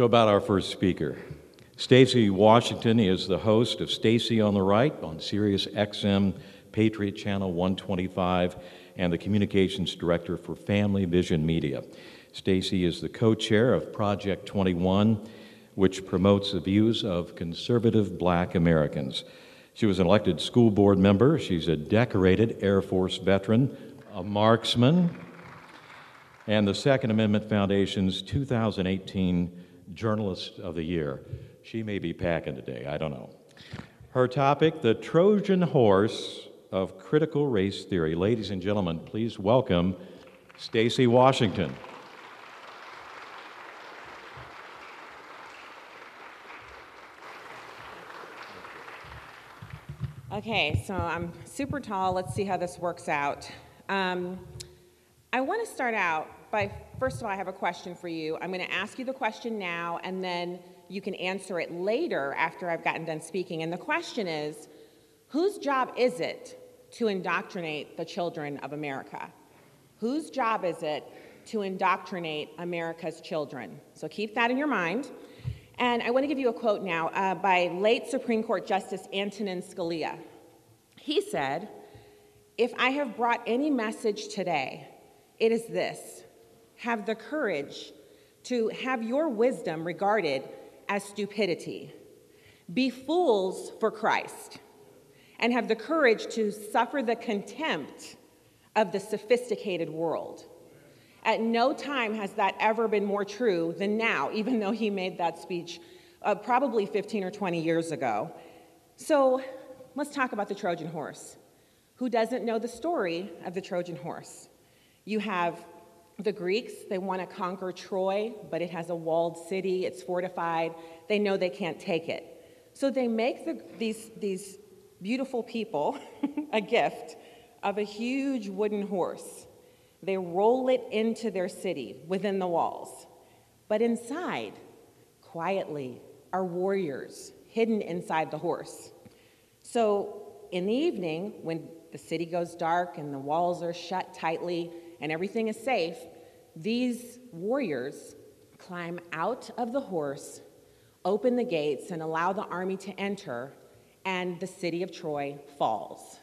So, about our first speaker. Stacy Washington is the host of Stacy on the Right on Sirius XM Patriot Channel 125 and the communications director for Family Vision Media. Stacy is the co-chair of Project 21, which promotes the views of conservative black Americans. She was an elected school board member. She's a decorated Air Force veteran, a marksman, and the Second Amendment Foundation's 2018 Journalist of the Year. She may be packing today, I don't know. Her topic, the Trojan horse of critical race theory. Ladies and gentlemen, please welcome Stacy Washington. Okay, so I'm super tall. Let's see how this works out. Um, I want to start out by, first of all, I have a question for you. I'm going to ask you the question now, and then you can answer it later after I've gotten done speaking. And the question is whose job is it to indoctrinate the children of America? Whose job is it to indoctrinate America's children? So keep that in your mind. And I want to give you a quote now uh, by late Supreme Court Justice Antonin Scalia. He said, If I have brought any message today, it is this have the courage to have your wisdom regarded as stupidity. Be fools for Christ, and have the courage to suffer the contempt of the sophisticated world. At no time has that ever been more true than now, even though he made that speech uh, probably 15 or 20 years ago. So let's talk about the Trojan horse. Who doesn't know the story of the Trojan horse? You have the Greeks, they want to conquer Troy, but it has a walled city, it's fortified. They know they can't take it. So they make the, these, these beautiful people a gift of a huge wooden horse. They roll it into their city within the walls. But inside, quietly, are warriors hidden inside the horse. So in the evening, when the city goes dark and the walls are shut tightly and everything is safe, these warriors climb out of the horse, open the gates, and allow the army to enter, and the city of Troy falls.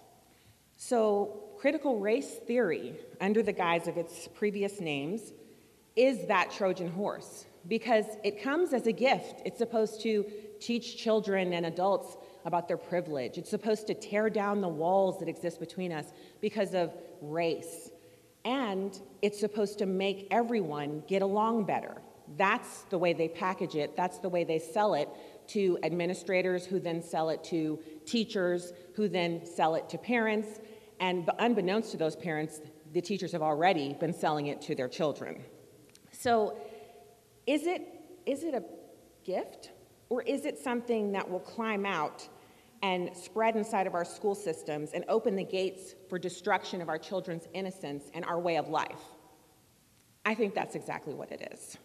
So critical race theory, under the guise of its previous names, is that Trojan horse because it comes as a gift. It's supposed to teach children and adults about their privilege. It's supposed to tear down the walls that exist between us because of race. And it's supposed to make everyone get along better. That's the way they package it, that's the way they sell it to administrators, who then sell it to teachers, who then sell it to parents. And unbeknownst to those parents, the teachers have already been selling it to their children. So, is it, is it a gift or is it something that will climb out and spread inside of our school systems and open the gates for destruction of our children's innocence and our way of life? I think that's exactly what it is.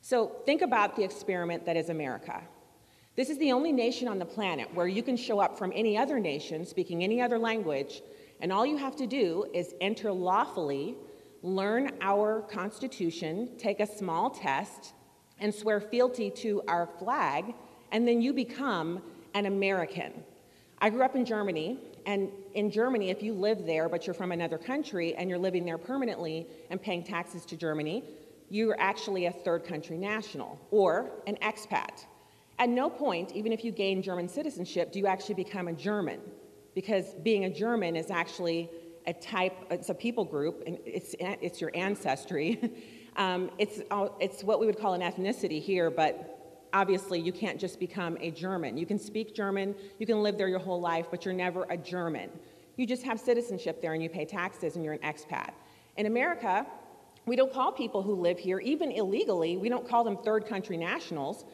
So, think about the experiment that is America. This is the only nation on the planet where you can show up from any other nation speaking any other language and all you have to do is enter lawfully, learn our Constitution, take a small test, and swear fealty to our flag, and then you become an American. I grew up in Germany, and in Germany, if you live there but you're from another country and you're living there permanently and paying taxes to Germany, you're actually a third country national or an expat. At no point, even if you gain German citizenship, do you actually become a German because being a German is actually a type, it's a people group, and it's, it's your ancestry. um, it's, it's what we would call an ethnicity here, but obviously you can't just become a German. You can speak German, you can live there your whole life, but you're never a German. You just have citizenship there and you pay taxes and you're an expat. In America, we don't call people who live here, even illegally, we don't call them third country nationals.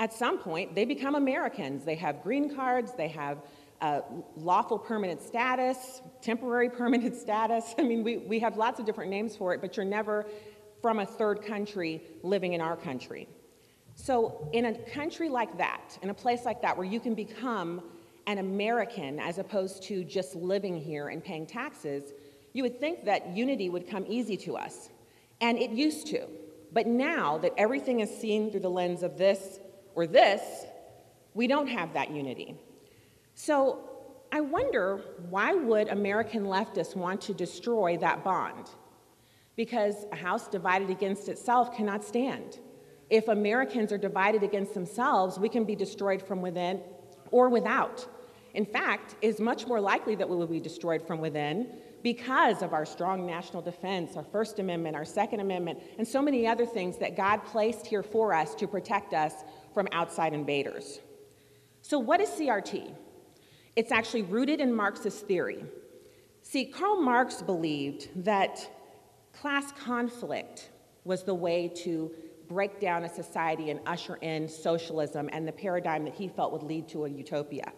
At some point, they become Americans. They have green cards, they have uh, lawful permanent status, temporary permanent status. I mean, we, we have lots of different names for it, but you're never from a third country living in our country. So, in a country like that, in a place like that, where you can become an American as opposed to just living here and paying taxes, you would think that unity would come easy to us. And it used to. But now that everything is seen through the lens of this or this, we don't have that unity. So I wonder why would American leftists want to destroy that bond? Because a house divided against itself cannot stand. If Americans are divided against themselves, we can be destroyed from within or without. In fact, it's much more likely that we will be destroyed from within because of our strong national defense, our First Amendment, our Second Amendment, and so many other things that God placed here for us to protect us from outside invaders. So, what is CRT? It's actually rooted in Marxist theory. See, Karl Marx believed that class conflict was the way to break down a society and usher in socialism and the paradigm that he felt would lead to a utopia.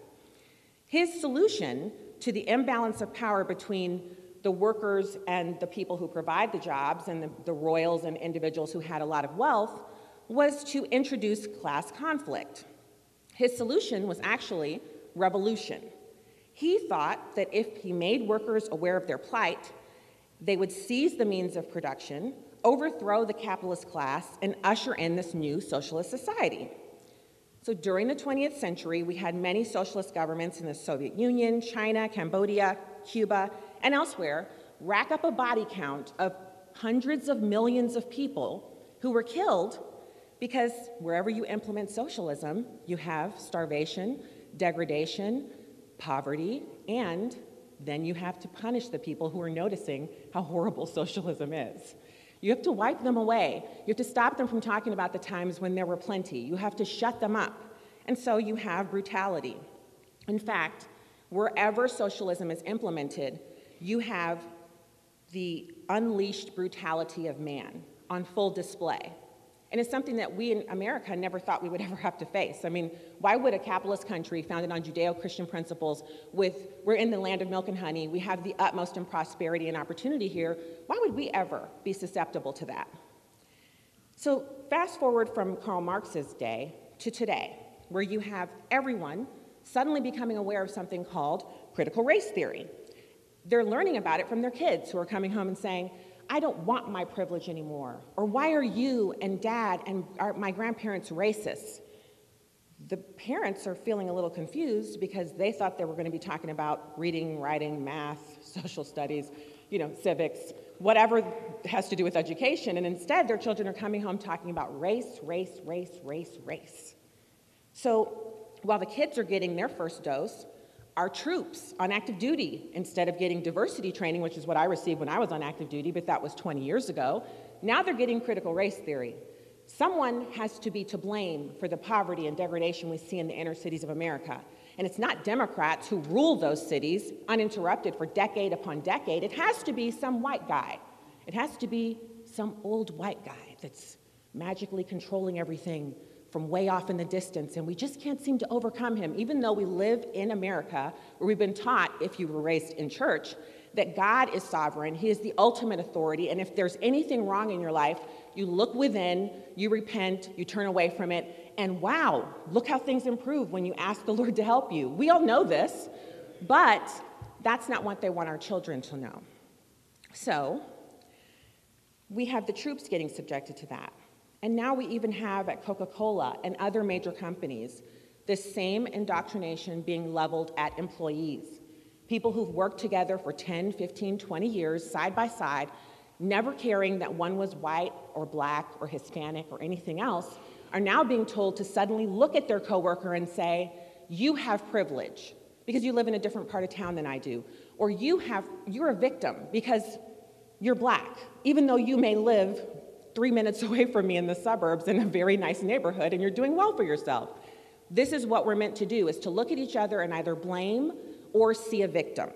His solution to the imbalance of power between the workers and the people who provide the jobs and the, the royals and individuals who had a lot of wealth was to introduce class conflict. His solution was actually revolution. He thought that if he made workers aware of their plight, they would seize the means of production, overthrow the capitalist class, and usher in this new socialist society. So during the 20th century, we had many socialist governments in the Soviet Union, China, Cambodia, Cuba, and elsewhere rack up a body count of hundreds of millions of people who were killed because wherever you implement socialism, you have starvation, degradation, poverty, and then you have to punish the people who are noticing how horrible socialism is. You have to wipe them away. You have to stop them from talking about the times when there were plenty. You have to shut them up. And so you have brutality. In fact, wherever socialism is implemented, you have the unleashed brutality of man on full display. And it's something that we in America never thought we would ever have to face. I mean, why would a capitalist country founded on Judeo Christian principles, with we're in the land of milk and honey, we have the utmost in prosperity and opportunity here, why would we ever be susceptible to that? So, fast forward from Karl Marx's day to today, where you have everyone suddenly becoming aware of something called critical race theory. They're learning about it from their kids who are coming home and saying, I don't want my privilege anymore. Or why are you and dad and my grandparents racist? The parents are feeling a little confused because they thought they were going to be talking about reading, writing, math, social studies, you know, civics, whatever has to do with education. And instead, their children are coming home talking about race, race, race, race, race. So while the kids are getting their first dose, our troops on active duty, instead of getting diversity training, which is what I received when I was on active duty, but that was 20 years ago, now they're getting critical race theory. Someone has to be to blame for the poverty and degradation we see in the inner cities of America. And it's not Democrats who rule those cities uninterrupted for decade upon decade. It has to be some white guy. It has to be some old white guy that's magically controlling everything from way off in the distance, and we just can't seem to overcome him, even though we live in America, where we've been taught, if you were raised in church, that God is sovereign, He is the ultimate authority, and if there's anything wrong in your life, you look within, you repent, you turn away from it, and wow, look how things improve when you ask the Lord to help you. We all know this, but that's not what they want our children to know. So, we have the troops getting subjected to that. And now we even have at Coca Cola and other major companies this same indoctrination being leveled at employees. People who've worked together for 10, 15, 20 years, side by side, never caring that one was white or black or Hispanic or anything else, are now being told to suddenly look at their coworker and say, You have privilege because you live in a different part of town than I do. Or you have, you're a victim because you're black, even though you may live three minutes away from me in the suburbs in a very nice neighborhood and you're doing well for yourself. This is what we're meant to do is to look at each other and either blame or see a victim.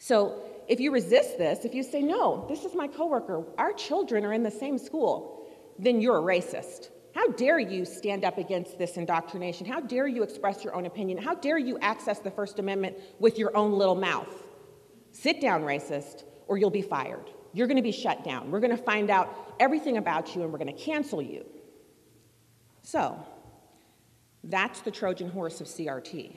So if you resist this, if you say, no, this is my coworker, our children are in the same school, then you're a racist. How dare you stand up against this indoctrination? How dare you express your own opinion? How dare you access the First Amendment with your own little mouth? Sit down, racist, or you'll be fired. You're going to be shut down. We're going to find out everything about you and we're going to cancel you. So, that's the Trojan horse of CRT.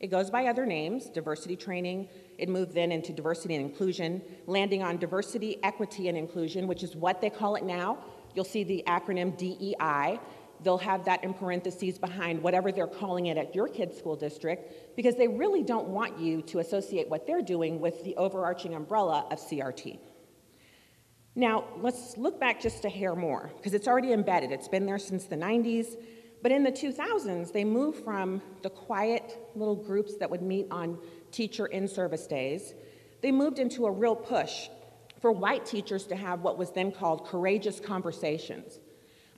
It goes by other names diversity training. It moved then into diversity and inclusion, landing on diversity, equity, and inclusion, which is what they call it now. you'll see the acronym DEI. They'll have that in parentheses behind whatever they're calling it at your kid's school district because they really don't want you to associate what they're doing with the overarching umbrella of CRT. Now, let's look back just a hair more because it's already embedded. It's been there since the 90s. But in the 2000s, they moved from the quiet little groups that would meet on teacher in service days, they moved into a real push for white teachers to have what was then called courageous conversations.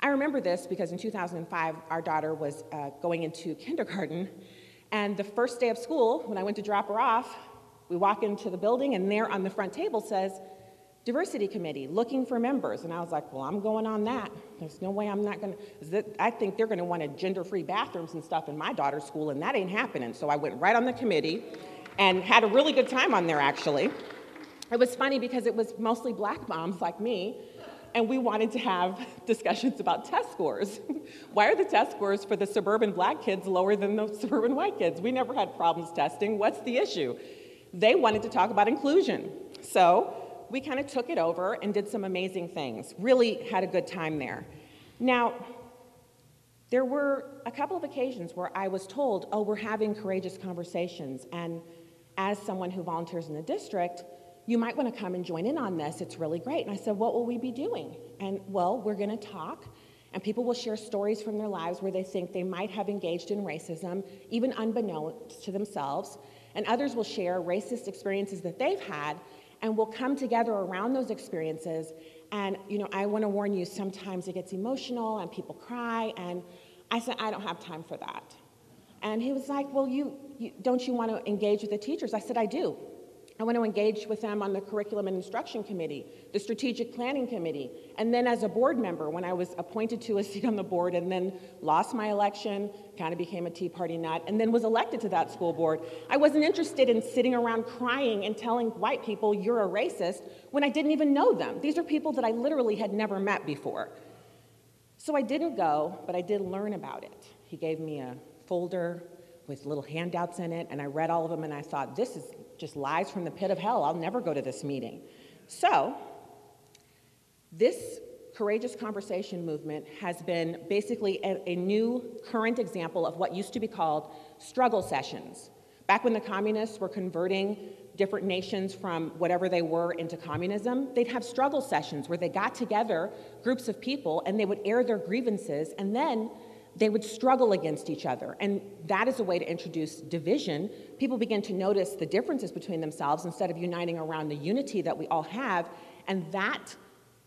I remember this because in 2005, our daughter was uh, going into kindergarten, and the first day of school, when I went to drop her off, we walk into the building, and there on the front table says, Diversity Committee, looking for members. And I was like, well, I'm going on that. There's no way I'm not going to. I think they're going to want a gender free bathrooms and stuff in my daughter's school, and that ain't happening. So I went right on the committee and had a really good time on there, actually. It was funny because it was mostly black moms like me, and we wanted to have discussions about test scores. Why are the test scores for the suburban black kids lower than the suburban white kids? We never had problems testing. What's the issue? They wanted to talk about inclusion. So we kind of took it over and did some amazing things. Really had a good time there. Now, there were a couple of occasions where I was told, oh, we're having courageous conversations. And as someone who volunteers in the district, you might want to come and join in on this. It's really great. And I said, What will we be doing? And well, we're going to talk, and people will share stories from their lives where they think they might have engaged in racism, even unbeknownst to themselves. And others will share racist experiences that they've had, and we'll come together around those experiences. And, you know, I want to warn you, sometimes it gets emotional and people cry. And I said, I don't have time for that. And he was like, Well, you, you, don't you want to engage with the teachers? I said, I do. I want to engage with them on the curriculum and instruction committee, the strategic planning committee, and then as a board member when I was appointed to a seat on the board and then lost my election, kind of became a Tea Party nut, and then was elected to that school board. I wasn't interested in sitting around crying and telling white people you're a racist when I didn't even know them. These are people that I literally had never met before. So I didn't go, but I did learn about it. He gave me a folder with little handouts in it, and I read all of them and I thought, this is just lies from the pit of hell. I'll never go to this meeting. So, this courageous conversation movement has been basically a, a, new current example of what used to be called struggle sessions. Back when the communists were converting different nations from whatever they were into communism, they'd have struggle sessions where they got together groups of people and they would air their grievances and then they would struggle against each other. And that is a way to introduce division. People begin to notice the differences between themselves instead of uniting around the unity that we all have. And that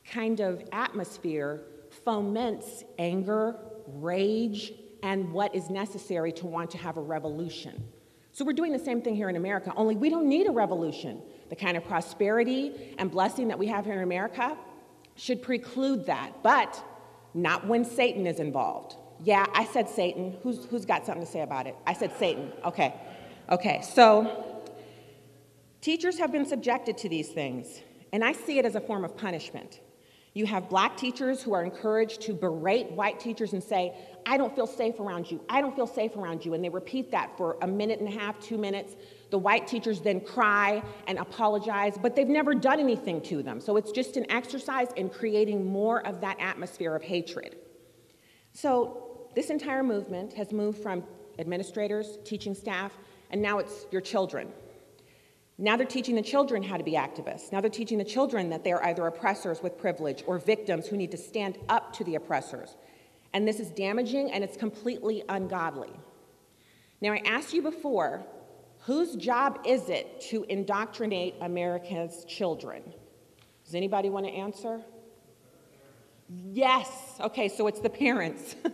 kind of atmosphere foments anger, rage, and what is necessary to want to have a revolution. So we're doing the same thing here in America, only we don't need a revolution. The kind of prosperity and blessing that we have here in America should preclude that, but not when Satan is involved. Yeah, I said Satan. Who's, who's got something to say about it? I said Satan. Okay. Okay, so teachers have been subjected to these things, and I see it as a form of punishment. You have black teachers who are encouraged to berate white teachers and say, I don't feel safe around you. I don't feel safe around you. And they repeat that for a minute and a half, two minutes. The white teachers then cry and apologize, but they've never done anything to them. So it's just an exercise in creating more of that atmosphere of hatred. So this entire movement has moved from administrators, teaching staff, and now it's your children. Now they're teaching the children how to be activists. Now they're teaching the children that they are either oppressors with privilege or victims who need to stand up to the oppressors. And this is damaging and it's completely ungodly. Now, I asked you before whose job is it to indoctrinate America's children? Does anybody want to answer? Yes. Okay, so it's the parents.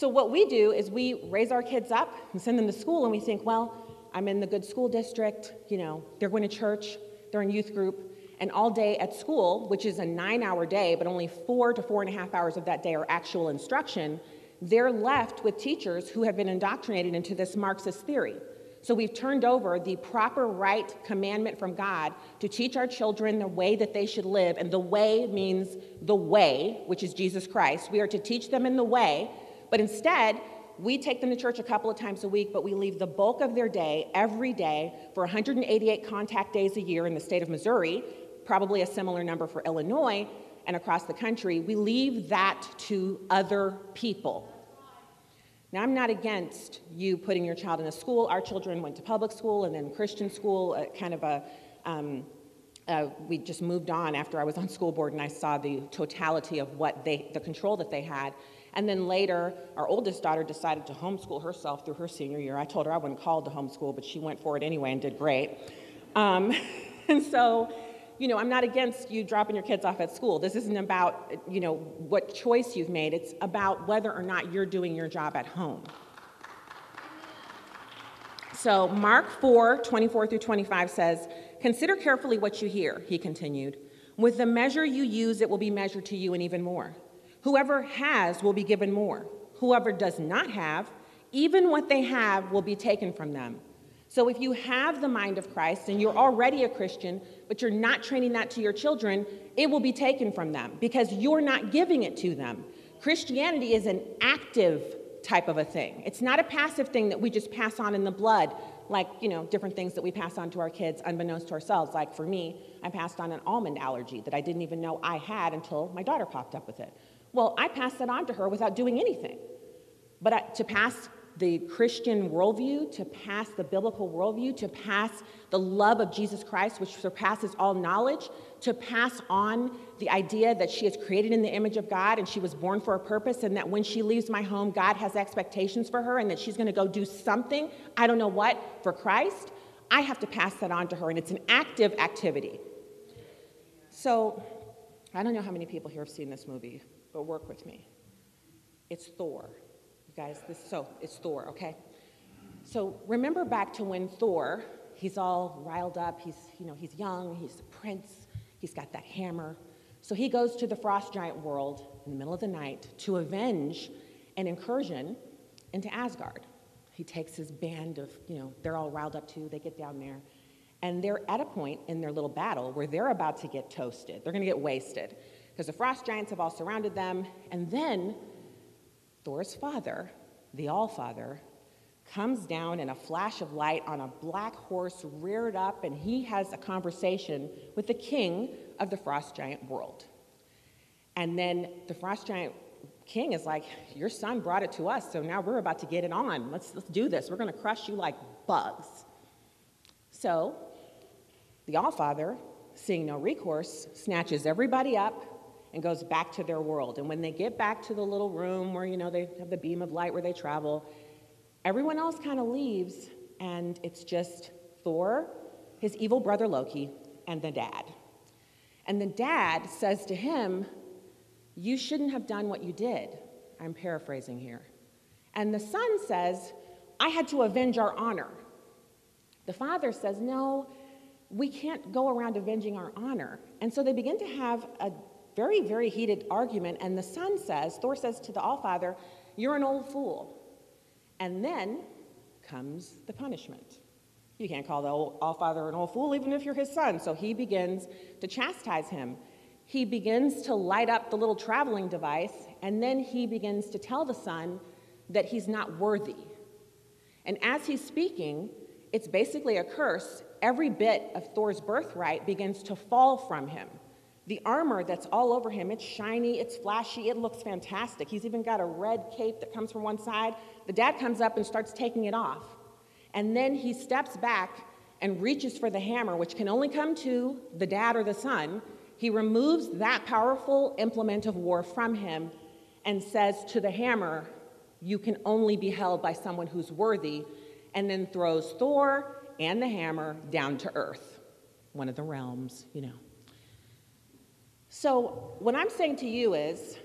So, what we do is we raise our kids up and send them to school, and we think, well, I'm in the good school district, you know, they're going to church, they're in youth group, and all day at school, which is a nine hour day, but only four to four and a half hours of that day are actual instruction, they're left with teachers who have been indoctrinated into this Marxist theory. So we've turned over the proper right commandment from God to teach our children the way that they should live. And the way means the way, which is Jesus Christ. We are to teach them in the way but instead, we take them to church a couple of times a week, but we leave the bulk of their day every day for 188 contact days a year in the state of Missouri, probably a similar number for Illinois, and across the country, we leave that to other people. Now, I'm not against you putting your child in a school. Our children went to public school and then Christian school, uh, kind of a, um, uh, we just moved on after I was on school board and I saw the totality of what they, the control that they had. And then later, our oldest daughter decided to homeschool herself through her senior year. I told her I wasn't called to homeschool, but she went for it anyway and did great. Um, and so, you know, I'm not against you dropping your kids off at school. This isn't about, you know, what choice you've made. It's about whether or not you're doing your job at home. So, Mark 4 24 through 25 says, Consider carefully what you hear, he continued. With the measure you use, it will be measured to you and even more. Whoever has will be given more. Whoever does not have, even what they have will be taken from them. So if you have the mind of Christ and you're already a Christian, but you're not training that to your children, it will be taken from them because you're not giving it to them. Christianity is an active type of a thing. It's not a passive thing that we just pass on in the blood, like, you know, different things that we pass on to our kids unbeknownst to ourselves. Like for me, I passed on an almond allergy that I didn't even know I had until my daughter popped up with it. Well, I passed that on to her without doing anything. But I, to pass the Christian worldview, to pass the biblical worldview, to pass the love of Jesus Christ, which surpasses all knowledge, to pass on the idea that she is created in the image of God and she was born for a purpose, and that when she leaves my home, God has expectations for her and that she's gonna go do something, I don't know what, for Christ. I have to pass that on to her, and it's an active activity. So, I don't know how many people here have seen this movie, but work with me. It's Thor. You guys, this so it's Thor, okay? So remember back to when Thor, he's all riled up, he's you know, he's young, he's a prince, he's got that hammer. So he goes to the frost giant world in the middle of the night to avenge an incursion into Asgard. He takes his band of, you know, they're all riled up too, they get down there. And they're at a point in their little battle where they're about to get toasted. They're gonna get wasted because the frost giants have all surrounded them. And then Thor's father, the All Father, comes down in a flash of light on a black horse reared up, and he has a conversation with the king of the frost giant world. And then the frost giant king is like, Your son brought it to us, so now we're about to get it on. Let's, let's do this. We're going to crush you like bugs. So the All Father, seeing no recourse, snatches everybody up and goes back to their world. And when they get back to the little room where, you know, they have the beam of light where they travel, everyone else kind of leaves, and it's just Thor, his evil brother Loki, and the dad. And the dad says to him, You shouldn't have done what you did. I'm paraphrasing here. And the son says, I had to avenge our honor. The father says, No, we can't go around avenging our honor. And so they begin to have a very, very heated argument. And the son says, Thor says to the Allfather, You're an old fool. And then comes the punishment. You can't call the Allfather an old fool, even if you're his son. So he begins to chastise him. He begins to light up the little traveling device, and then he begins to tell the son that he's not worthy. And as he's speaking, it's basically a curse. Every bit of Thor's birthright begins to fall from him. The armor that's all over him, it's shiny, it's flashy, it looks fantastic. He's even got a red cape that comes from one side. The dad comes up and starts taking it off. And then he steps back and reaches for the hammer, which can only come to the dad or the son. He removes that powerful implement of war from him and says to the hammer, You can only be held by someone who's worthy, and then throws Thor and the hammer down to earth, one of the realms, you know. So, what I'm saying to you is,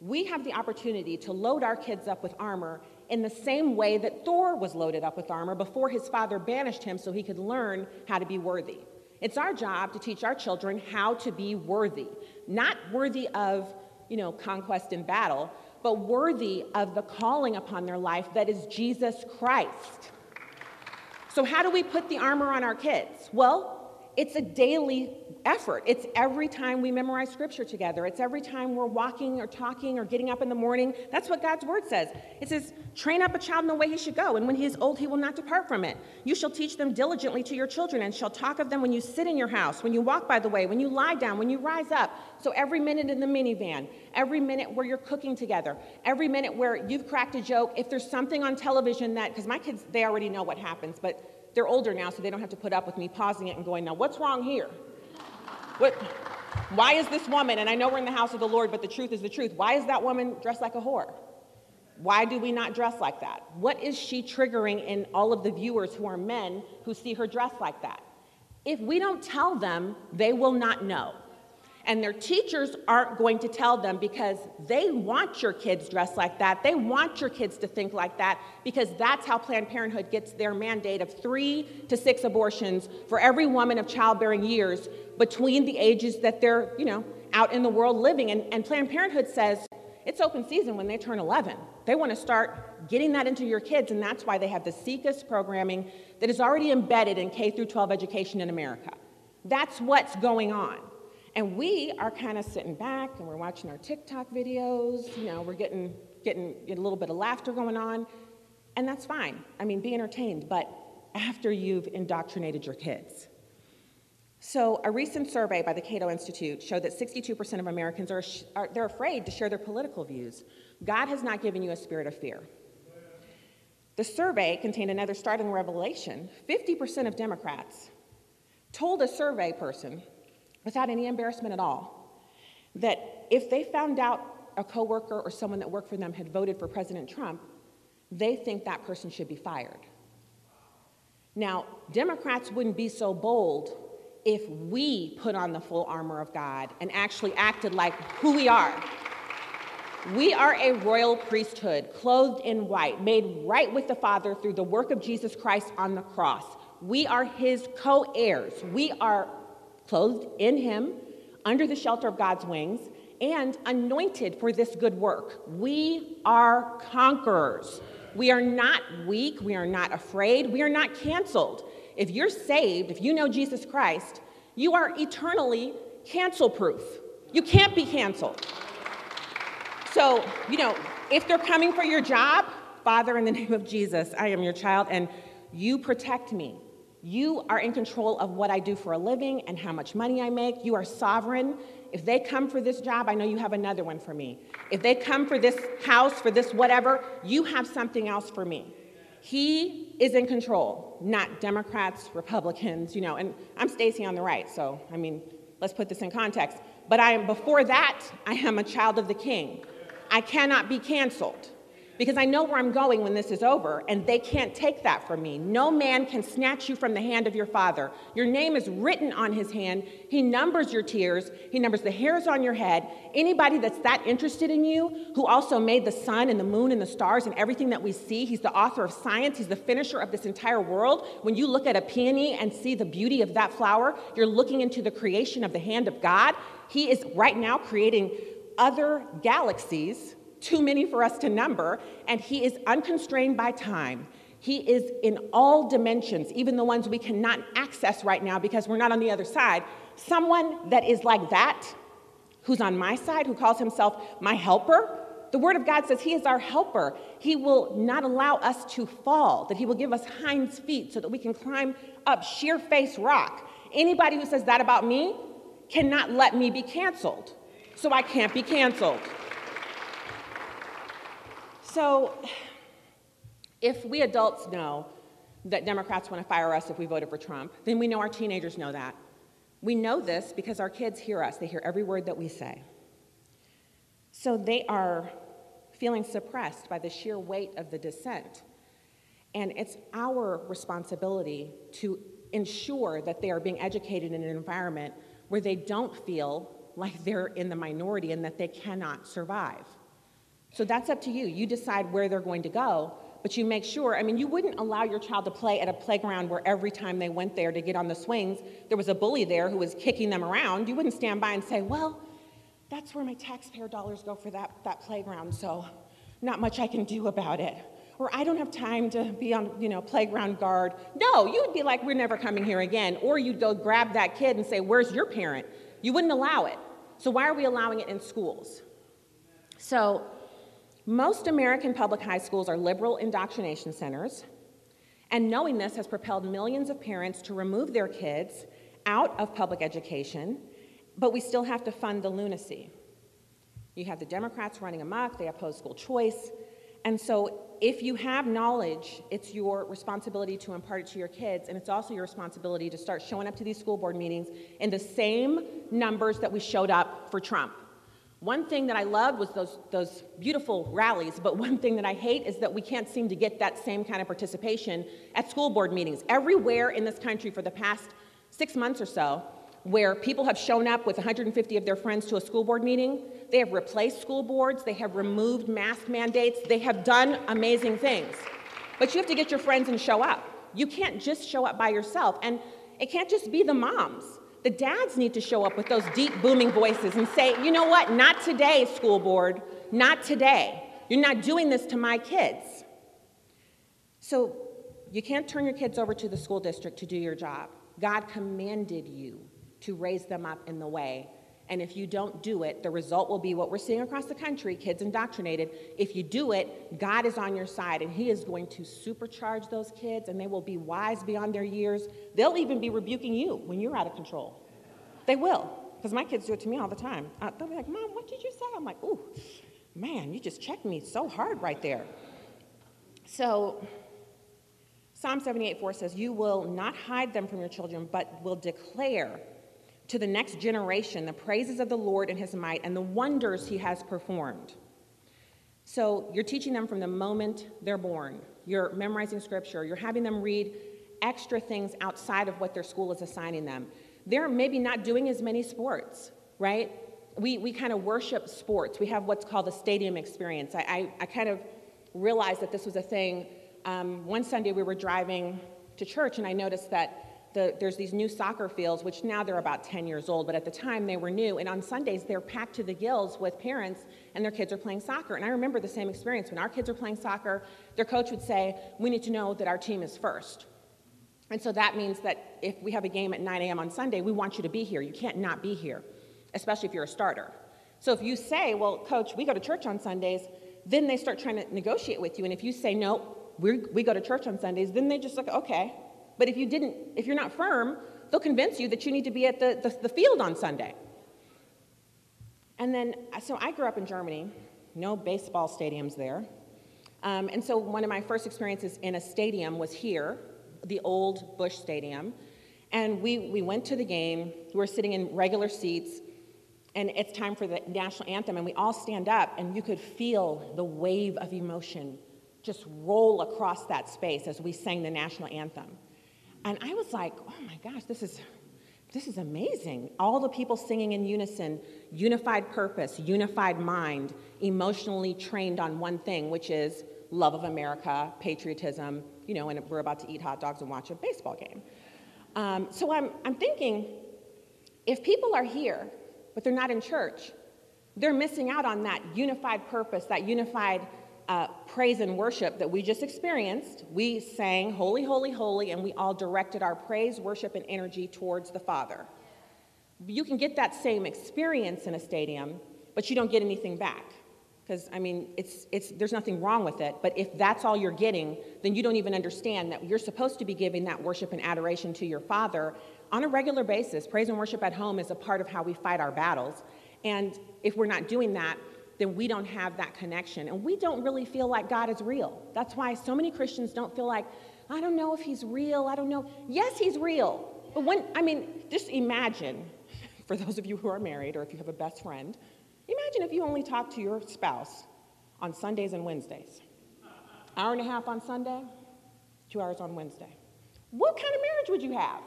we have the opportunity to load our kids up with armor in the same way that Thor was loaded up with armor before his father banished him so he could learn how to be worthy. It's our job to teach our children how to be worthy, not worthy of, you know, conquest and battle, but worthy of the calling upon their life that is Jesus Christ. So how do we put the armor on our kids? Well, it's a daily effort. It's every time we memorize scripture together. It's every time we're walking or talking or getting up in the morning. That's what God's word says. It says, train up a child in the way he should go, and when he is old, he will not depart from it. You shall teach them diligently to your children, and shall talk of them when you sit in your house, when you walk by the way, when you lie down, when you rise up. So every minute in the minivan, every minute where you're cooking together, every minute where you've cracked a joke, if there's something on television that, because my kids, they already know what happens, but they're older now, so they don't have to put up with me pausing it and going, now what's wrong here? What, why is this woman, and I know we're in the house of the Lord, but the truth is the truth. Why is that woman dressed like a whore? Why do we not dress like that? What is she triggering in all of the viewers who are men who see her dressed like that? If we don't tell them, they will not know. And their teachers aren't going to tell them because they want your kids dressed like that. They want your kids to think like that because that's how Planned Parenthood gets their mandate of three to six abortions for every woman of childbearing years between the ages that they're, you know, out in the world living. And, and Planned Parenthood says it's open season when they turn 11. They want to start getting that into your kids, and that's why they have the SIECUS programming that is already embedded in K through 12 education in America. That's what's going on. And we are kind of sitting back and we're watching our TikTok videos, you know, we're getting, getting a little bit of laughter going on, and that's fine. I mean, be entertained, but after you've indoctrinated your kids. So, a recent survey by the Cato Institute showed that 62% of Americans are, are they're afraid to share their political views. God has not given you a spirit of fear. The survey contained another startling revelation. 50% of Democrats told a survey person without any embarrassment at all, that if they found out a coworker or someone that worked for them had voted for President Trump, they think that person should be fired. Now, Democrats wouldn't be so bold if we put on the full armor of God and actually acted like who we are. We are a royal priesthood, clothed in white, made right with the Father through the work of Jesus Christ on the cross. We are his co heirs. We are clothed in him, under the shelter of God's wings, and anointed for this good work. We are conquerors. We are not weak. We are not afraid. We are not canceled. If you're saved, if you know Jesus Christ, you are eternally cancel proof. You can't be canceled. So, you know, if they're coming for your job, Father, in the name of Jesus, I am your child, and you protect me. You are in control of what I do for a living and how much money I make. You are sovereign. If they come for this job, I know you have another one for me. If they come for this house, for this whatever, you have something else for me. He is in control, not Democrats, Republicans, you know, and I'm Stacy on the right, so I mean, let's put this in context. But I am before that, I am a child of the king. I cannot be canceled because I know where I'm going when this is over, and they can't take that from me. No man can snatch you from the hand of your Father. Your name is written on his hand. He numbers your tears, he numbers the hairs on your head. Anybody that's that interested in you, who also made the sun and the moon and the stars and everything that we see, he's the author of science, he's the finisher of this entire world. When you look at a peony and see the beauty of that flower, you're looking into the creation of the hand of God. He is right now creating other galaxies too many for us to number, and He is unconstrained by time. He is in all dimensions, even the ones we cannot access right now because we're not on the other side. Someone that is like that, who's on my side, who calls himself my helper, the Word of God says He is our helper. He will not allow us to fall, that He will give us hinds feet so that we can climb up sheer face rock. Anybody who says that about me cannot let me be canceled. So I can't be canceled. So, if we adults know that Democrats want to fire us if we voted for Trump, then we know our teenagers know that. We know this because our kids hear us, they hear every word that we say. So they are feeling suppressed by the sheer weight of the dissent. And it's our responsibility to ensure that they are being educated in an environment where they don't feel like they're in the minority and that they cannot survive. So that's up to you. You decide where they're going to go, but you make sure. I mean, you wouldn't allow your child to play at a playground where every time they went there to get on the swings, there was a bully there who was kicking them around. You wouldn't stand by and say, well, that's where my taxpayer dollars go for that, that playground, so not much I can do about it. Or I don't have time to be on, you know, playground guard. No, you would be like, we're never coming here again. Or you'd go grab that kid and say, where's your parent? You wouldn't allow it. So why are we allowing it in schools? So most American public high schools are liberal indoctrination centers. And knowing this has propelled millions of parents to remove their kids out of public education, but we still have to fund the lunacy. You have the Democrats running amok, they oppose school choice. And so, if you have knowledge, it's your responsibility to impart it to your kids, and it's also your responsibility to start showing up to these school board meetings in the same numbers that we showed up for Trump. One thing that I loved was those, those beautiful rallies, but one thing that I hate is that we can't seem to get that same kind of participation at school board meetings. Everywhere in this country for the past six months or so, where people have shown up with 150 of their friends to a school board meeting. They have replaced school boards, they have removed mask mandates, they have done amazing things. But you have to get your friends and show up. You can't just show up by yourself. And it can't just be the moms. The dads need to show up with those deep, booming voices and say, you know what, not today, school board, not today. You're not doing this to my kids. So you can't turn your kids over to the school district to do your job. God commanded you to raise them up in the way. And if you don't do it, the result will be what we're seeing across the country kids indoctrinated. If you do it, God is on your side and He is going to supercharge those kids and they will be wise beyond their years. They'll even be rebuking you when you're out of control. They will, because my kids do it to me all the time. Uh, they'll be like, Mom, what did you say? I'm like, Ooh, man, you just checked me so hard right there. So, Psalm 78 4 says, You will not hide them from your children, but will declare to the next generation the praises of the Lord and his might and the wonders he has performed. So you're teaching them from the moment they're born. You're memorizing scripture. You're having them read extra things outside of what their school is assigning them. They're maybe not doing as many sports, right? We, we kind of worship sports. We have what's called a stadium experience. I, I, I kind of realized that this was a thing. Um, one Sunday we were driving to church, and I noticed that the, there's these new soccer fields, which now they're about 10 years old, but at the time they were new. And on Sundays, they're packed to the gills with parents, and their kids are playing soccer. And I remember the same experience. When our kids are playing soccer, their coach would say, We need to know that our team is first. And so that means that if we have a game at 9 a.m. on Sunday, we want you to be here. You can't not be here, especially if you're a starter. So if you say, Well, coach, we go to church on Sundays, then they start trying to negotiate with you. And if you say, No, we go to church on Sundays, then they just look, Okay, but if you didn't, if you're not firm, they'll convince you that you need to be at the, the, the field on Sunday. And then, so I grew up in Germany, no baseball stadiums there. Um, and so one of my first experiences in a stadium was here, the old Busch Stadium. And we, we went to the game, we were sitting in regular seats, and it's time for the national anthem, and we all stand up, and you could feel the wave of emotion just roll across that space as we sang the national anthem. And I was like, oh my gosh, this is, this is amazing. All the people singing in unison, unified purpose, unified mind, emotionally trained on one thing, which is love of America, patriotism, you know, and we're about to eat hot dogs and watch a baseball game. Um, so I'm, I'm thinking, if people are here, but they're not in church, they're missing out on that unified purpose, that unified uh, praise and worship that we just experienced, we sang Holy, Holy, Holy, and we all directed our praise, worship, and energy towards the Father. You can get that same experience in a stadium, but you don't get anything back. Because, I mean, it's, it's, there's nothing wrong with it, but if that's all you're getting, then you don't even understand that you're supposed to be giving that worship and adoration to your Father on a regular basis. Praise and worship at home is a part of how we fight our battles. And if we're not doing that, then we don't have that connection. And we don't really feel like God is real. That's why so many Christians don't feel like, I don't know if he's real. I don't know. Yes, he's real. But when, I mean, just imagine, for those of you who are married or if you have a best friend, imagine if you only talk to your spouse on Sundays and Wednesdays. Hour and a half on Sunday, two hours on Wednesday. What kind of marriage would you have?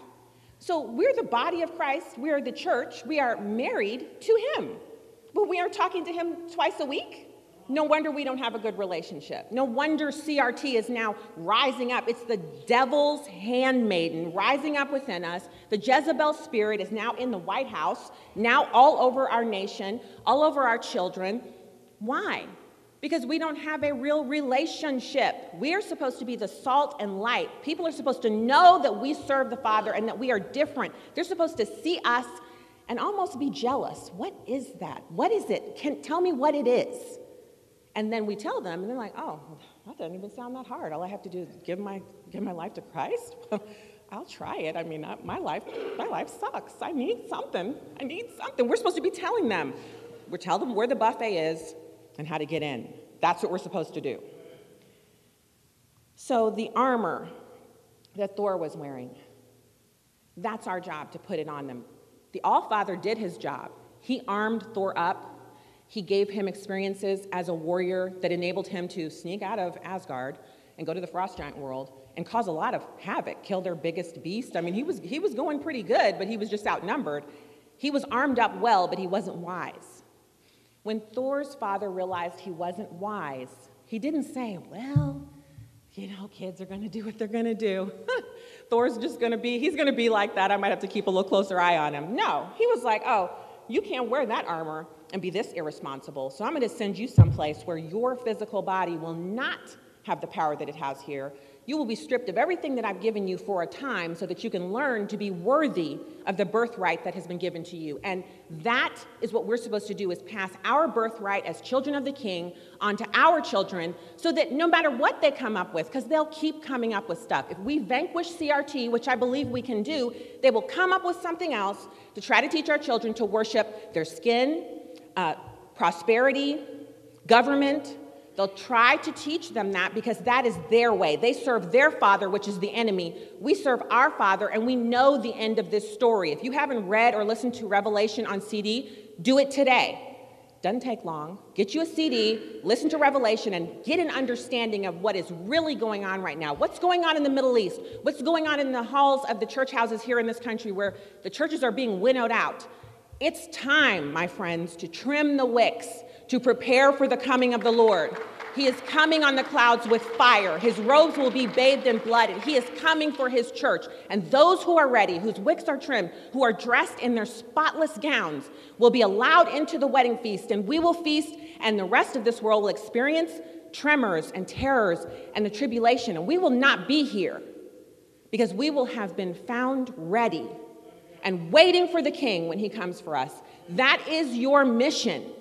So we're the body of Christ, we are the church, we are married to him. But we aren't talking to him twice a week. No wonder we don't have a good relationship. No wonder CRT is now rising up. It's the devil's handmaiden rising up within us. The Jezebel spirit is now in the White House, now all over our nation, all over our children. Why? because we don't have a real relationship. We are supposed to be the salt and light. People are supposed to know that we serve the Father and that we are different. They're supposed to see us and almost be jealous. What is that? What is it? Can tell me what it is. And then we tell them, and they're like, "Oh, that doesn't even sound that hard. All I have to do is give my give my life to Christ." I'll try it. I mean, my life, my life sucks. I need something. I need something. We're supposed to be telling them. We tell them where the buffet is and how to get in. That's what we're supposed to do. So the armor that Thor was wearing, that's our job to put it on them. The All Father did his job. He armed Thor up. He gave him experiences as a warrior that enabled him to sneak out of Asgard and go to the frost giant world and cause a lot of havoc, kill their biggest beast. I mean, he was, he was going pretty good, but he was just outnumbered. He was armed up well, but he wasn't wise. When Thor's father realized he wasn't wise, he didn't say, Well, you know, kids are going to do what they're going to do. Thor's just to be, he's to be like that. I might have to keep a little closer eye on him. No, he was like, Oh, you can't wear that armor and be this irresponsible. So I'm to send you someplace where your physical body will not have the power that it has here. You will be stripped of everything that I've given you for a time so that you can learn to be worthy of the birthright that has been given to you. And that is what we're supposed to do is pass our birthright as children of the king onto our children so that no matter what they come up with, because they'll keep coming up with stuff. If we vanquish CRT, which I believe we can do, they will come up with something else to try to teach our children to worship their skin, uh, prosperity, government, They'll try to teach them that because that is their way. They serve their father, which is the enemy. We serve our father, and we know the end of this story. If you haven't read or listened to Revelation on CD, do it today. Doesn't take long. Get you a CD, listen to Revelation, and get an understanding of what is really going on right now. What's going on in the Middle East? What's going on in the halls of the church houses here in this country where the churches are being winnowed out? It's time, my friends, to trim the wicks to prepare for the coming of the Lord. He is coming on the clouds with fire. His robes will be bathed in blood, and he is coming for his church. And those who are ready, whose wicks are trimmed, who are dressed in their spotless gowns, will be allowed into the wedding feast, and we will feast, and the rest of this world will experience tremors and terrors and the tribulation. And we will not be here because we will have been found ready and waiting for the king when he comes for us. That is your mission.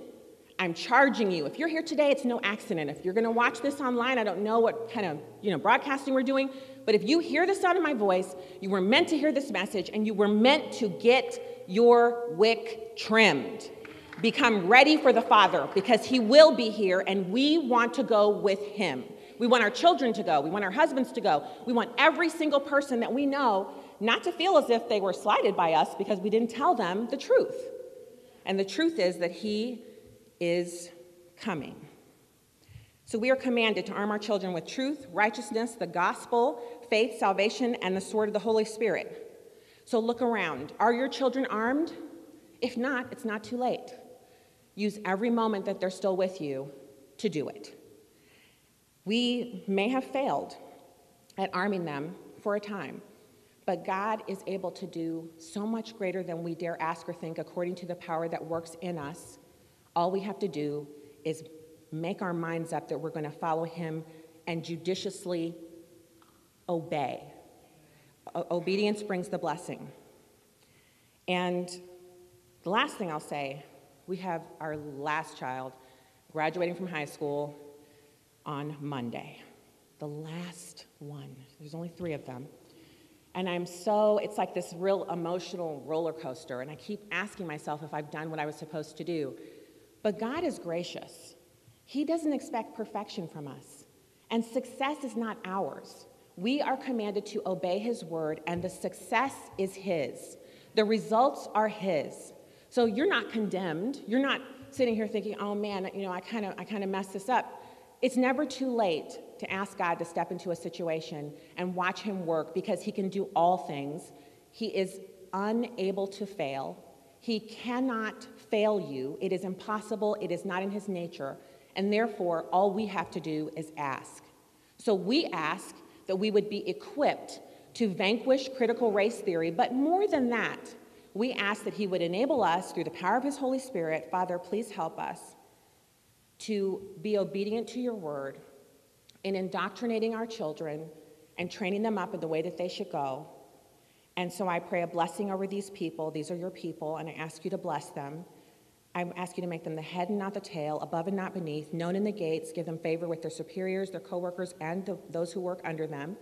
I'm charging you. If you're here today, it's no accident. If you're going to watch this online, I don't know what kind of, you know, broadcasting we're doing, but if you hear the sound of my voice, you were meant to hear this message and you were meant to get your wick trimmed. Become ready for the Father because he will be here and we want to go with him. We want our children to go. We want our husbands to go. We want every single person that we know not to feel as if they were slighted by us because we didn't tell them the truth. And the truth is that he is coming. So we are commanded to arm our children with truth, righteousness, the gospel, faith, salvation, and the sword of the Holy Spirit. So look around. Are your children armed? If not, it's not too late. Use every moment that they're still with you to do it. We may have failed at arming them for a time, but God is able to do so much greater than we dare ask or think according to the power that works in us all we have to do is make our minds up that we're going to follow him and judiciously obey. Obedience brings the blessing. And the last thing I'll say we have our last child graduating from high school on Monday. The last one. There's only three of them. And I'm so, it's like this real emotional roller coaster. And I keep asking myself if I've done what I was supposed to do. But God is gracious. He doesn't expect perfection from us. And success is not ours. We are commanded to obey His word, and the success is His. The results are His. So you're not condemned. You're not sitting here thinking, oh man, you know, I kind of I kind of messed this up. It's never too late to ask God to step into a situation and watch Him work because He can do all things. He is unable to fail. He cannot fail you. It is impossible. It is not in his nature. And therefore, all we have to do is ask. So we ask that we would be equipped to vanquish critical race theory, but more than that, we ask that he would enable us through the power of his Holy Spirit. Father, please help us to be obedient to your word in indoctrinating our children and training them up in the way that they should go. And so I pray a blessing over these people. These are your people, and I ask you to bless them. I ask you to make them the head and not the tail, above and not beneath, known in the gates, give them favor with their superiors, their coworkers, and the, those who work under them,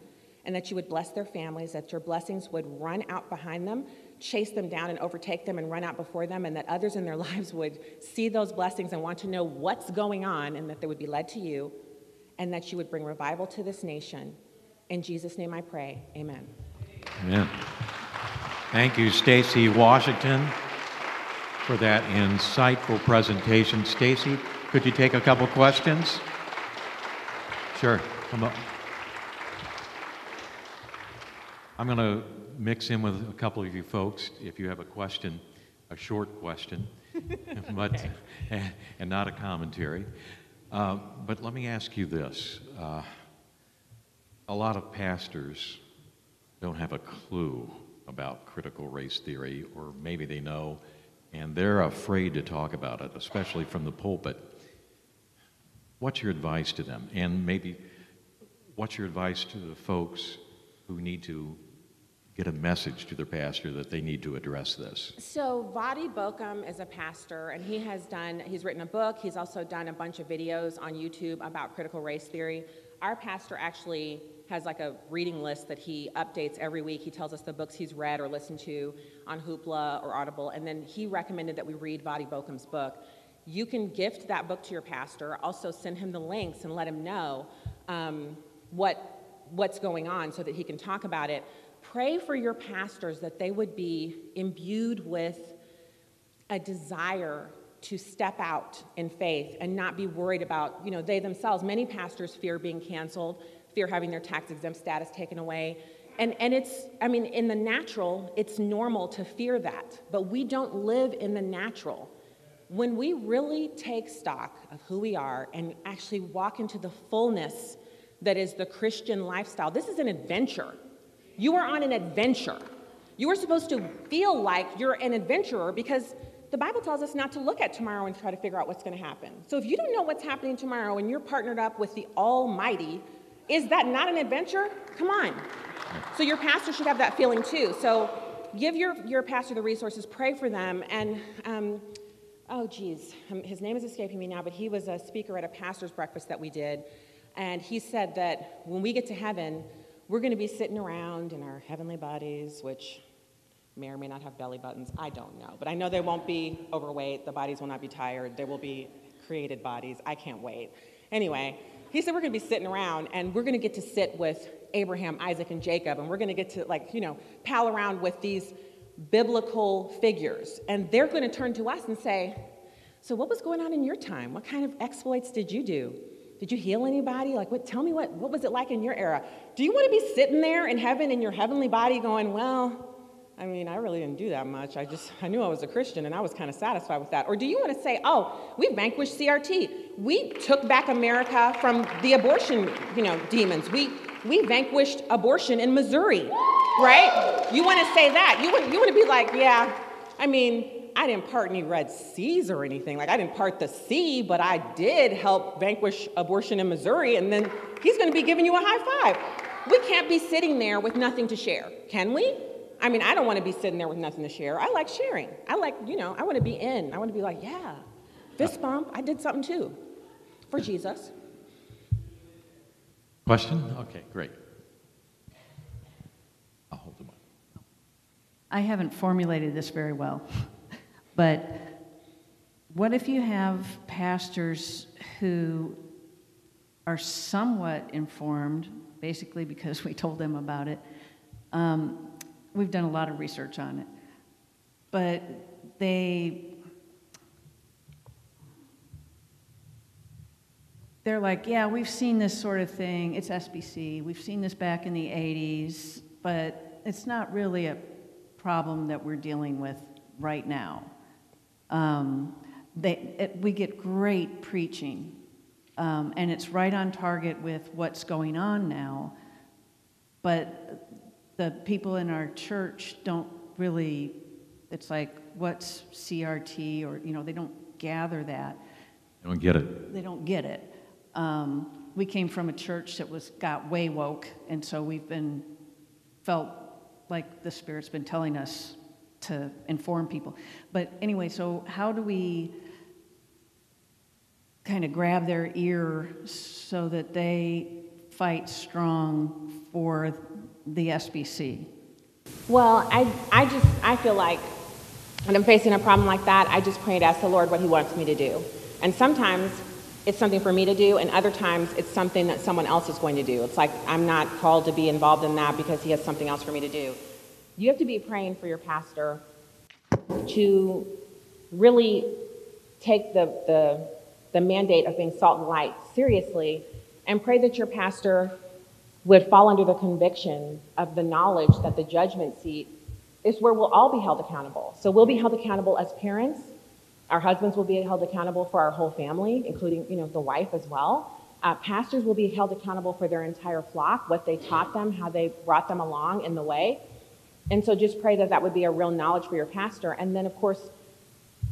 and that you would bless their families, that your blessings would run out behind them, chase them down and overtake them and run out before them, and that others in their lives would see those blessings and want to know what's going on, and that they would be led to you, and that you would bring revival to this nation. In Jesus' name I pray. Amen. Amen. Thank you, Stacy Washington, for that insightful presentation. Stacy, could you take a couple questions? Sure, come up. I'm going to mix in with a couple of you folks if you have a question, a short question, but and not a commentary. Uh, but let me ask you this: uh, a lot of pastors don't have a clue about critical race theory, or maybe they know, and they're afraid to talk about it, especially from the pulpit. What's your advice to them? And maybe what's your advice to the folks who need to get a message to their pastor that they need to address this? So Voddie Baucham is a pastor, and he has done. He's written a book. He's also done a bunch of videos on YouTube about critical race theory. Our pastor actually has like a reading list that he updates every week. He tells us the books he's read or listened to on Hoopla or Audible, and then he recommended that we read Voddie Baucham's book. You can gift that book to your pastor. Also, send him the links and let him know um, what what's going on so that he can talk about it. Pray for your pastors that they would be imbued with a desire to step out in faith and not be worried about, you know, they themselves. Many pastors fear being canceled fear having their tax exempt status taken away. And, and it's, I mean, in the natural, it's normal to fear that, but we don't live in the natural. When we really take stock of who we are and actually walk into the fullness that is the Christian lifestyle, this is an adventure. You are on an adventure. You are supposed to feel like you're an adventurer because the Bible tells us not to look at tomorrow and try to figure out what's going to happen. So if you don't know what's happening tomorrow and you're partnered up with the Almighty, is that not an adventure? Come on. So your pastor should have that feeling too. So give your, your pastor the resources, pray for them, and um, oh geez, um, his name is escaping me now, but he was a speaker at a pastor's breakfast that we did, and he said that when we get to heaven, we're going to be sitting around in our heavenly bodies, which may or may not have belly buttons. I don't know, but I know they won't be overweight. The bodies will not be tired. They will be created bodies. I can't wait. Anyway, he said, We're going to be sitting around and we're going to get to sit with Abraham, Isaac, and Jacob, and we're going to get to, like, you know, pal around with these biblical figures. And they're going to turn to us and say, So, what was going on in your time? What kind of exploits did you do? Did you heal anybody? Like, what, tell me what, what was it like in your era? Do you want to be sitting there in heaven in your heavenly body going, Well, I mean, I really didn't do that much. I just, I knew I was a Christian and I was kind of satisfied with that. Or do you want to say, oh, we vanquished CRT. We took back America from the abortion, you know, demons. We, we vanquished abortion in Missouri, right? You want to say that. You want, you want to be like, yeah, I mean, I didn't part any Red Seas or anything. Like, I didn't part the sea, but I did help vanquish abortion in Missouri. And then he's going to be giving you a high five. We can't be sitting there with nothing to share, can we? I mean, I don't want to be sitting there with nothing to share. I like sharing. I like, you know, I want to be in. I want to be like, yeah, fist bump. I did something too for Jesus. Question? Okay, great. I'll hold the mic. I haven't formulated this very well, but what if you have pastors who are somewhat informed, basically because we told them about it, um, we've done a lot of research on it. But they they're like, yeah, we've seen this sort of thing. It's SBC. We've seen this back in the 80s, but it's not really a problem that we're dealing with right now. Um, they, it, we get great preaching, um, and it's right on target with what's going on now. But the people in our church don't really, it's like, what's CRT? Or, you know, they don't gather that. They don't get it. they don't get it. Um, we came from a church that was got way woke, and so we've been felt like the Spirit's been telling us to inform people. But anyway, so how do we kind of grab their ear so that they fight strong for the SBC? Well, I, I just, I feel like when I'm facing a problem like that, I just pray and ask the Lord what He wants me to do. And sometimes it's something for me to do, and other times it's something that someone else is going to do. It's like I'm not called to be involved in that because He has something else for me to do. You have to be praying for your pastor to really take the, the, the mandate of being salt and light seriously and pray that your pastor would fall under the conviction of the knowledge that the judgment seat is where we'll all be held accountable. So we'll be held accountable as parents. Our husbands will be held accountable for our whole family, including you know the wife as well. Uh, pastors will be held accountable for their entire flock, what they taught them, how they brought them along in the way. And so just pray that that would be a real knowledge for your pastor. And then, of course,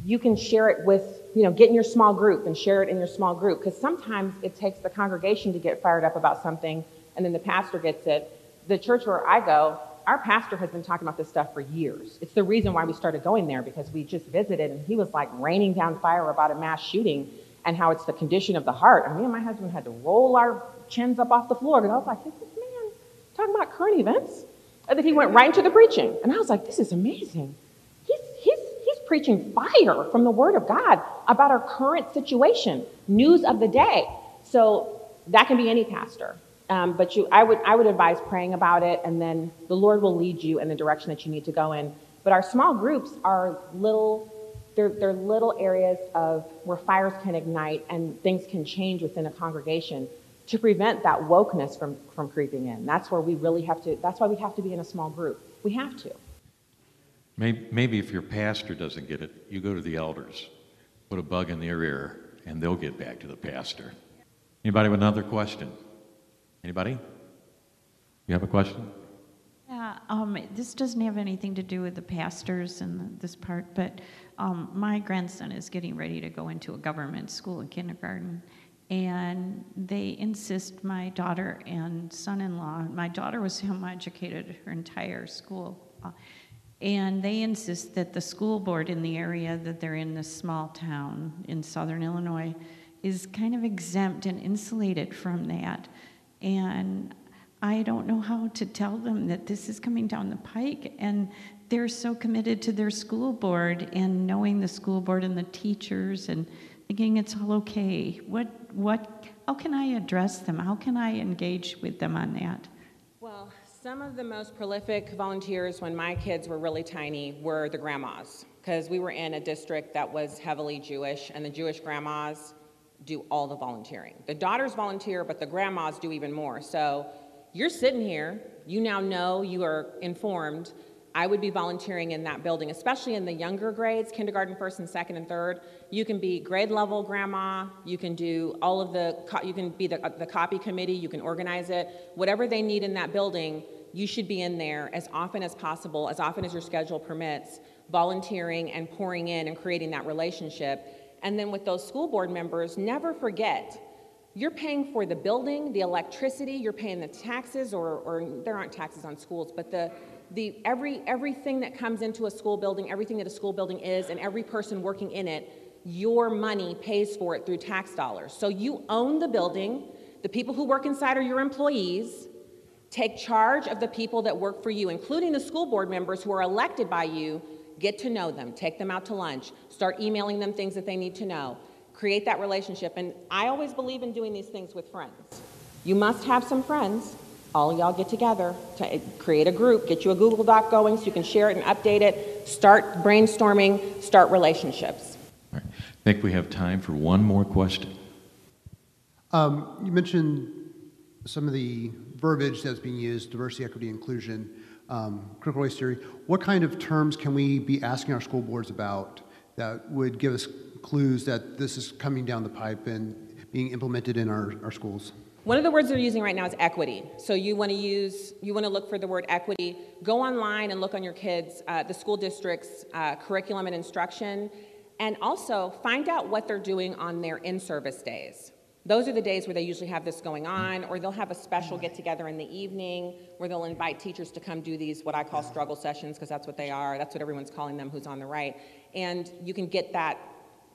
you can share it with, you know, get in your small group and share it in your small group. Because sometimes it takes the congregation to get fired up about something, and then the pastor gets it. The church where I go, our pastor has been talking about this stuff for years. It's the reason why we started going there because we just visited, and he was like raining down fire about a mass shooting and how it's the condition of the heart. And me and my husband had to roll our chins up off the floor because I was like, is this man talking about current events? And then he went right into the preaching. And I was like, this is amazing. He's, he's, he's preaching fire from the Word of God about our current situation, news of the day. So that can be any pastor. Um, but you, I, would, I would advise praying about it, and then the Lord will lead you in the direction that you need to go in. But our small groups are little, they're, they're little areas of where fires can ignite and things can change within a congregation to prevent that wokeness from, from creeping in. That's where we really have to, that's why we have to be in a small group. We have to. Maybe, maybe if your pastor doesn't get it, you go to the elders, put a bug in their ear, and they'll get back to the pastor. Anybody with another question? Anybody? You have a question? Yeah, um, this doesn't have anything to do with the pastors and this part, but um, my grandson is getting ready to go into a government school in kindergarten, and they insist my daughter and son-in-law. My daughter was home educated her entire school, uh, and they insist that the school board in the area that they're in, this small town in southern Illinois, is kind of exempt and insulated from that. And I don't know how to tell them that this is coming down the pike. And they're so committed to their school board and knowing the school board and the teachers and thinking it's all okay. What, what, how can I address them? How can I engage with them on that? Well, some of the most prolific volunteers when my kids were really tiny were the grandmas, because we were in a district that was heavily Jewish, and the Jewish grandmas do all the volunteering. The daughters volunteer, but the grandmas do even more. So you're sitting here, you now know, you are informed. I would be volunteering in that building, especially in the younger grades, kindergarten, first and second and third. You can be grade level grandma, you can do all of the, you can be the, uh, the copy committee, you can organize it. Whatever they need in that building, you should be in there as often as possible, as often as your schedule permits, volunteering and pouring in and creating that relationship. And then with those school board members, never forget you're paying for the building, the electricity, you're paying the taxes, or, or there aren't taxes on schools, but the, the every, everything that comes into a school building, everything that a school building is, and every person working in it, your money pays for it through tax dollars. So you own the building, the people who work inside are your employees. Take charge of the people that work for you, including the school board members who are elected by you Get to know them, take them out to lunch, start emailing them things that they need to know. Create that relationship. And I always believe in doing these things with friends. You must have some friends. All y'all get together to create a group, get you a Google Doc going so you can share it and update it, start brainstorming, start relationships. All right. I think we have time for one more question. Um, you mentioned some of the verbiage that's being used, diversity, equity, inclusion um, critical race theory, what kind of terms can we be asking our school boards about that would give us clues that this is coming down the pipe and being implemented in our, our schools? One of the words they're using right now is equity. So you want to use, you want to look for the word equity. Go online and look on your kids, uh, the school district's uh, curriculum and instruction, And also find out what they're doing on their in service days. Those are the days where they usually have this going on, or they'll have a special get together in the evening where they'll invite teachers to come do these, what I call struggle sessions, because that's what they are. That's what everyone's calling them who's on the right. And you can get that,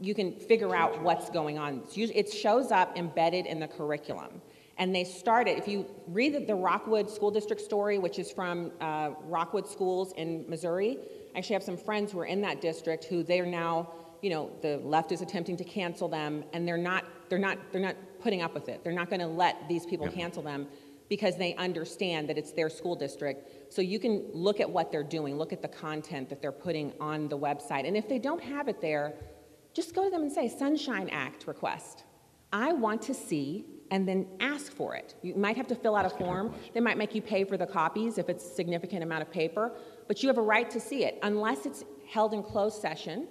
you can figure out what's going on. It's usually, it shows up embedded in the curriculum. And they started, if you read the, Rockwood School District story, which is from uh, Rockwood Schools in Missouri, I actually have some friends who are in that district who they're now, you know, the left is attempting to cancel them, and they're not, they're not, they're not putting up with it. They're not going to let these people cancel them because they understand that it's their school district. So you can look at what they're doing, look at the content that they're putting on the website. And if they don't have it there, just go to them and say, Sunshine Act request. I want to see and then ask for it. You might have to fill out a form. They might make you pay for the copies if it's a significant amount of paper, but you have a right to see it unless it's held in closed session.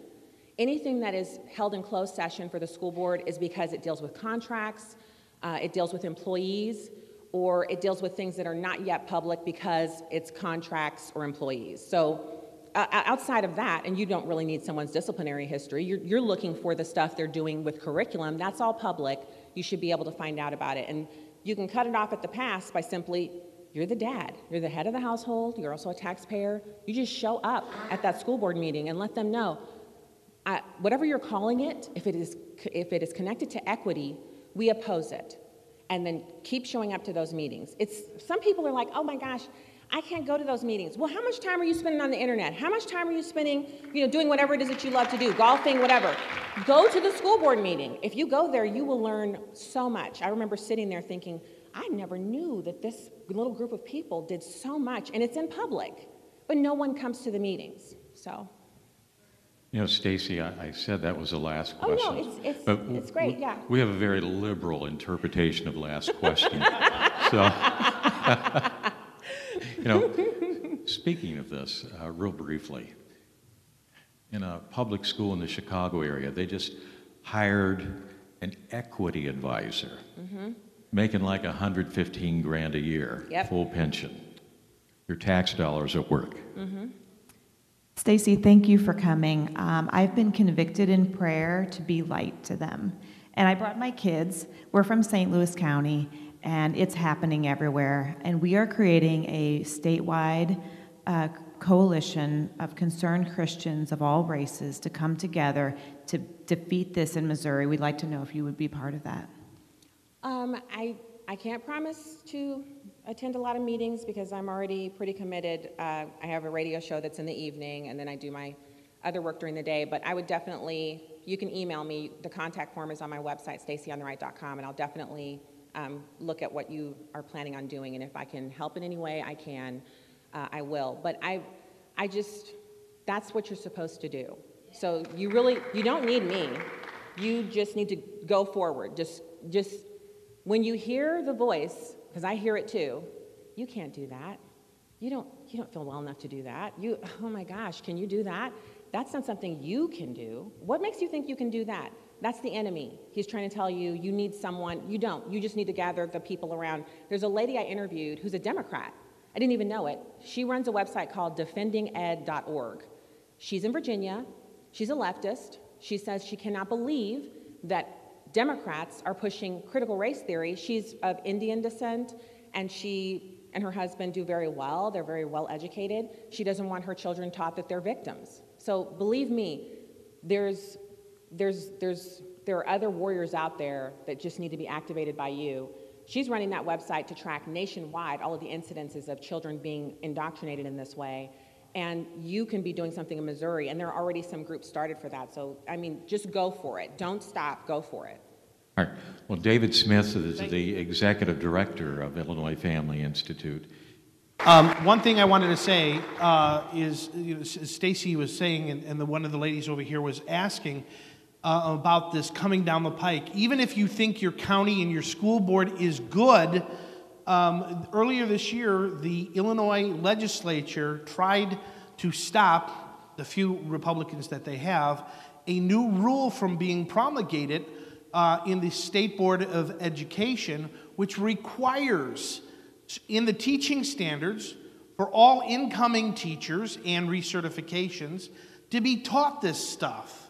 Anything that is held in closed session for the school board is because it deals with contracts, uh, it deals with employees, or it deals with things that are not yet public because it's contracts or employees. So uh, outside of that, and you don't really need someone's disciplinary history, you're, you're looking for the stuff they're doing with curriculum, that's all public. You should be able to find out about it. And you can cut it off at the pass by simply, you're the dad, you're the head of the household, you're also a taxpayer. You just show up at that school board meeting and let them know, I, whatever you're calling it, if it, is, if it is connected to equity, we oppose it. And then keep showing up to those meetings. It's, some people are like, oh my gosh, I can't go to those meetings. Well, how much time are you spending on the internet? How much time are you spending, you know, doing whatever it is that you love to do, golfing, whatever? Go to the school board meeting. If you go there, you will learn so much. I remember sitting there thinking, I never knew that this little group of people did so much, and it's in public, but no one comes to the meetings. So. You know, Stacy, I, I said that was the last question. Oh, no, it's- it's- but it's great, w- yeah. We have a very liberal interpretation of last question. so, you know, speaking of this, uh, real briefly, in a public school in the Chicago area, they just hired an equity advisor, making like 115 grand a year, Mm-hmm. Yep. full pension. Your tax dollars at work. Stacy, thank you for coming. Um, I've been convicted in prayer to be light to them. And I brought my kids. We're from St. Louis County, and it's happening everywhere. And we are creating a statewide uh, coalition of concerned Christians of all races to come together to defeat this in Missouri. We'd like to know if you would be part of that. Um, I, I can't promise to attend a lot of meetings because I'm already pretty committed. Uh, I have a radio show that's in the evening, and then I do my other work during the day. But I would definitely, you can email me. The contact form is on my website, stacyontheright.com, and I'll definitely um, look at what you are planning on doing. And if I can help in any way I can, uh, I will. But I, I just, that's what you're supposed to do. So you really, you don't need me. You just need to go forward. Just, just when you hear the voice, because I hear it too, you can't do that. You don't, you don't feel well enough to do that. You, oh my gosh, can you do that? That's not something you can do. What makes you think you can do that? That's the enemy. He's trying to tell you you need someone. You don't. You just need to gather the people around. There's a lady I interviewed who's a Democrat. I didn't even know it. She runs a website called defendinged.org. She's in Virginia. She's a leftist. She says she cannot believe that Democrats are pushing critical race theory. She's of Indian descent, and she and her husband do very well. They're very well educated. She doesn't want her children taught that they're victims. So believe me, there's, there's, there's, there are other warriors out there that just need to be activated by you. She's running that website to track nationwide all of the incidences of children being indoctrinated in this way. And you can be doing something in Missouri, and there are already some groups started for that. So, I mean, just go for it. Don't stop, go for it. All right. Well, David Smith is the executive director of Illinois Family Institute. Um, one thing I wanted to say uh, is, you know, Stacy was saying, and, and the, one of the ladies over here was asking uh, about this coming down the pike. Even if you think your county and your school board is good, um, earlier this year, the Illinois legislature tried to stop the few Republicans that they have a new rule from being promulgated uh, in the State Board of Education, which requires in the teaching standards for all incoming teachers and recertifications to be taught this stuff.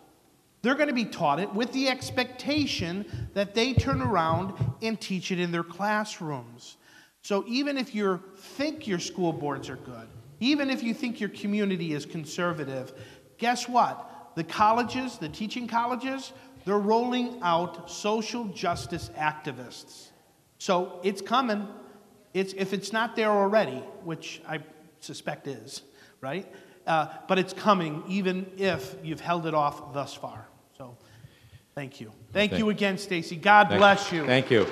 They're going to be taught it with the expectation that they turn around and teach it in their classrooms. So even if you think your school boards are good, even if you think your community is conservative, guess what? The colleges, the teaching colleges, they're rolling out social justice activists. So it's coming. It's, if it's not there already, which I suspect is, right? Uh, but it's coming even if you've held it off thus far. Thank you. Thank you again, Stacy. God Thank- bless you. Thank you.